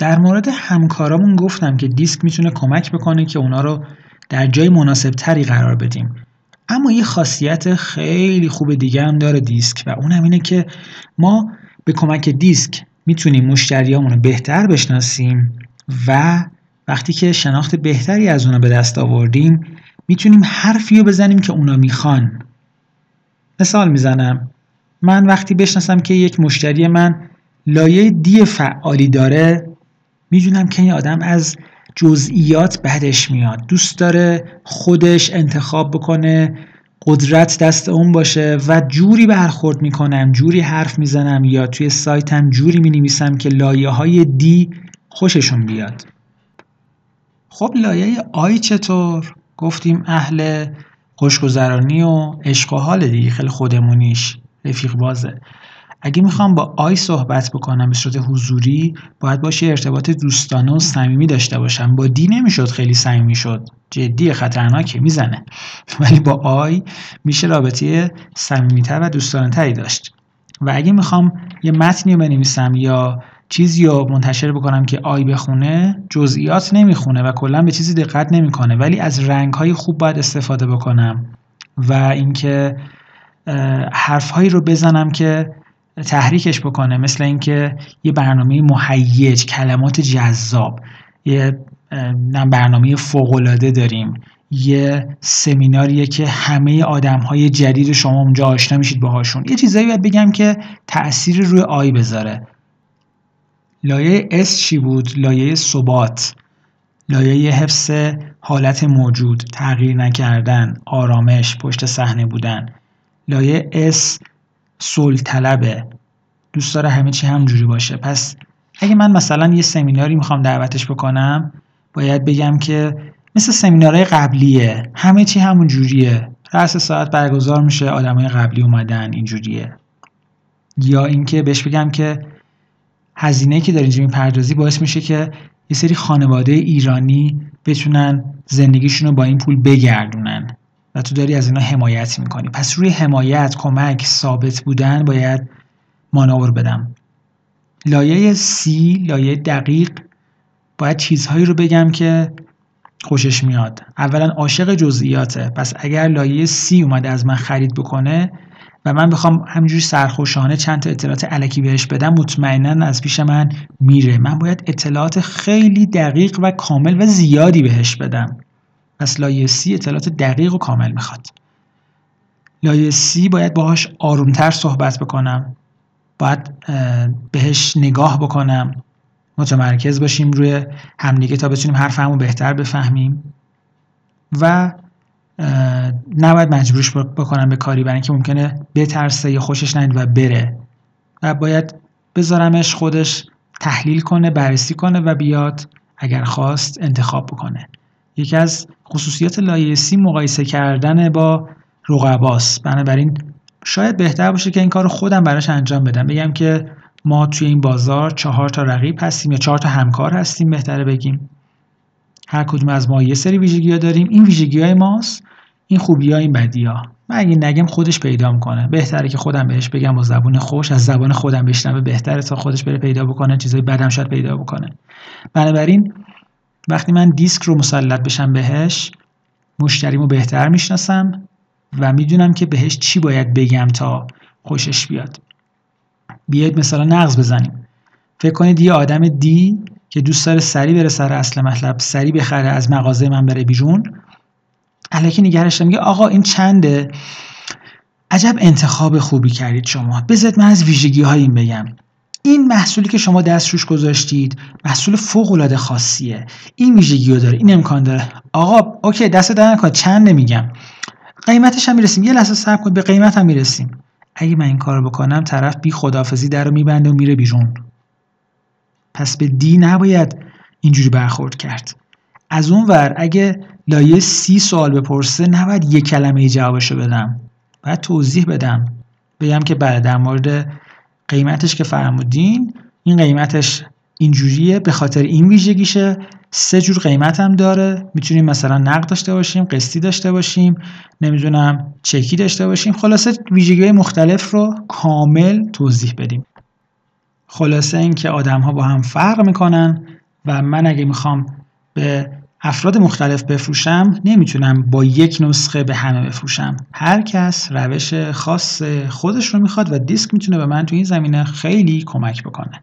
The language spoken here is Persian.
در مورد همکارامون گفتم که دیسک می‌تونه کمک بکنه که اونا رو در جای مناسب تری قرار بدیم. اما یه خاصیت خیلی خوب دیگه هم داره دیسک و اونم اینه که ما به کمک دیسک می‌تونیم مشتریامون رو بهتر بشناسیم و وقتی که شناخت بهتری از اونا به دست آوردیم می‌تونیم حرفی رو بزنیم که اونا می‌خوان. مثال می‌زنم. من وقتی بشناسم که یک مشتری من لایه دی فعالی داره می‌دونم که این آدم از جزئیات بعدش میاد. دوست داره خودش انتخاب بکنه قدرت دست اون باشه و جوری برخورد می‌کنم جوری حرف می‌زنم یا توی سایتم جوری می‌نویسم که لایه های دی خوششون بیاد. خب لایه آی چطور؟ گفتیم اهل خوشگذرانی و عشق و حال دیگه خیلی خودمونیش. رفیق بازه. اگه می‌خوام با آی صحبت بکنم به صورت حضوری باید باشه ارتباط دوستانه و صمیمی داشته باشم. با دی نمی‌شد خیلی صمیمی شد. جدی خطرناکه می‌زنه. ولی با آی میشه رابطه صمیمیتر و دوستانه تری داشت. و اگه می‌خوام یه متنی بنویسم یا چیزی رو منتشر بکنم که آی بخونه جزئیات نمی‌خونه و کلا به چیزی دقت نمی‌کنه. ولی از رنگ های خوب باید استفاده بکنم و اینکه حرف هایی رو بزنم که تحریکش بکنه مثل اینکه یه برنامه مهیج کلمات جذاب یه برنامه فوقالعاده داریم یه سمیناریه که همه آدم های جدید شما اونجا آشنا میشید باهاشون. یه چیزایی باید بگم که تأثیر روی آی بذاره. لایه اس چی بود؟ لایه ثبات. لایه حفظ حالت موجود تغییر نکردن آرامش پشت صحنه بودن. لایه اس سول طلبه دوست داره همه چی همجوری باشه. پس اگه من مثلا یه سمیناری می‌خوام دعوتش بکنم باید بگم که مثل سمینارهای قبلیه. همه چی همون جوریه. رأس ساعت برگزار میشه آدمای قبلی اومدن اینجوریه. یا اینکه بهش بگم که هزینه که داری اینجا می‌پردازی باعث میشه که یه سری خانواده ایرانی بتونن زندگیشون رو با این پول بگردونن. و تو داری از اینا حمایت می‌کنی. پس روی حمایت کمک ثابت بودن باید مانور بدم. لایه سی لایه دقیق باید چیزهایی رو بگم که خوشش میاد. اولا عاشق جزئیاته. پس اگر لایه سی اومده از من خرید بکنه و من بخوام همینجوری سرخوشانه چند تا اطلاعات علکی بهش بدم مطمئنا از پیش من میره. من باید اطلاعات خیلی دقیق و کامل و زیادی بهش بدم. پس لایه سی اطلاعات دقیق و کامل می‌خواد. لایه سی باید باهاش آرومتر صحبت بکنم. باید بهش نگاه بکنم. متمرکز باشیم روی همدیگه تا بتونیم حرفمو بهتر بفهمیم. و نباید مجبورش بکنم به کاری برای اینکه ممکنه بترسه یا خوشش نیاد و بره. و باید بذارمش خودش تحلیل کنه بررسی کنه و بیاد اگر خواست انتخاب بکنه. یکی از خصوصیات لایه سی مقایسه کردن با رقباست. بنابراین شاید بهتر باشه که این کار خودم براش انجام بدم. بگم که ما توی این بازار چهار تا رقیب هستیم یا چهار تا همکار هستیم بهتره بگیم. هر کدوم از ما یه سری ویژگی ها داریم. این ویژگی های ماست این خوبی ها این بدی ها من اگه نگم خودش پیدا می‌کنه. بهتره که خودم بهش بگم با زبون خوش از زبان خودم بشنوه. بهتره تا خودش بره پیدا بکنه چیزای بدم شاید پیدا بکنه. بنابراین وقتی من دیسک رو مسلط بشم بهش مشتریمو بهتر می‌شناسم و می‌دونم که بهش چی باید بگم تا خوشش بیاد. بیاید مثلا نقض بزنیم. فکر کنید یه آدم دی که دوست داره سری بره سر اصل مطلب سری بخره از مغازه من بره بیرون الکی نگرش میگه آقا این چنده؟ عجب انتخاب خوبی کردید شما. بذارید من از ویژگی های این بگم. این محصولی که شما دست روش گذاشتید محصول فوق العاده خاصیه. این ویژگی رو داره این امکان داره. آقا اوکی دست در نکن چند نمیگم. قیمتش هم می‌رسیم. یه لحظه صبر کن به قیمت هم می‌رسیم. اگه من این کار بکنم طرف بی خدافزی در رو میبنده و میره بیرون. پس به دی نباید اینجوری برخورد کرد. از اون ور اگه لایه سی سوال بپرسه نباید یه کلمه جوابشو بدم. باید توضیح بدم. بگم که بله در مورد قیمتش که فرمودین این قیمتش اینجوریه به خاطر این ویژگیشه. سه جور قیمت هم داره. می‌تونیم مثلا نقد داشته باشیم قسطی داشته باشیم نمی‌دونم چکی داشته باشیم. خلاصه ویژگی مختلف رو کامل توضیح بدیم. خلاصه اینکه آدم ها با هم فرق می‌کنن و من اگه می‌خوام به افراد مختلف بفروشم نمی‌تونم با یک نسخه به همه بفروشم. هر کس روش خاص خودش رو می‌خواد و دیسک می‌تونه به من تو این زمینه خیلی کمک بکنه.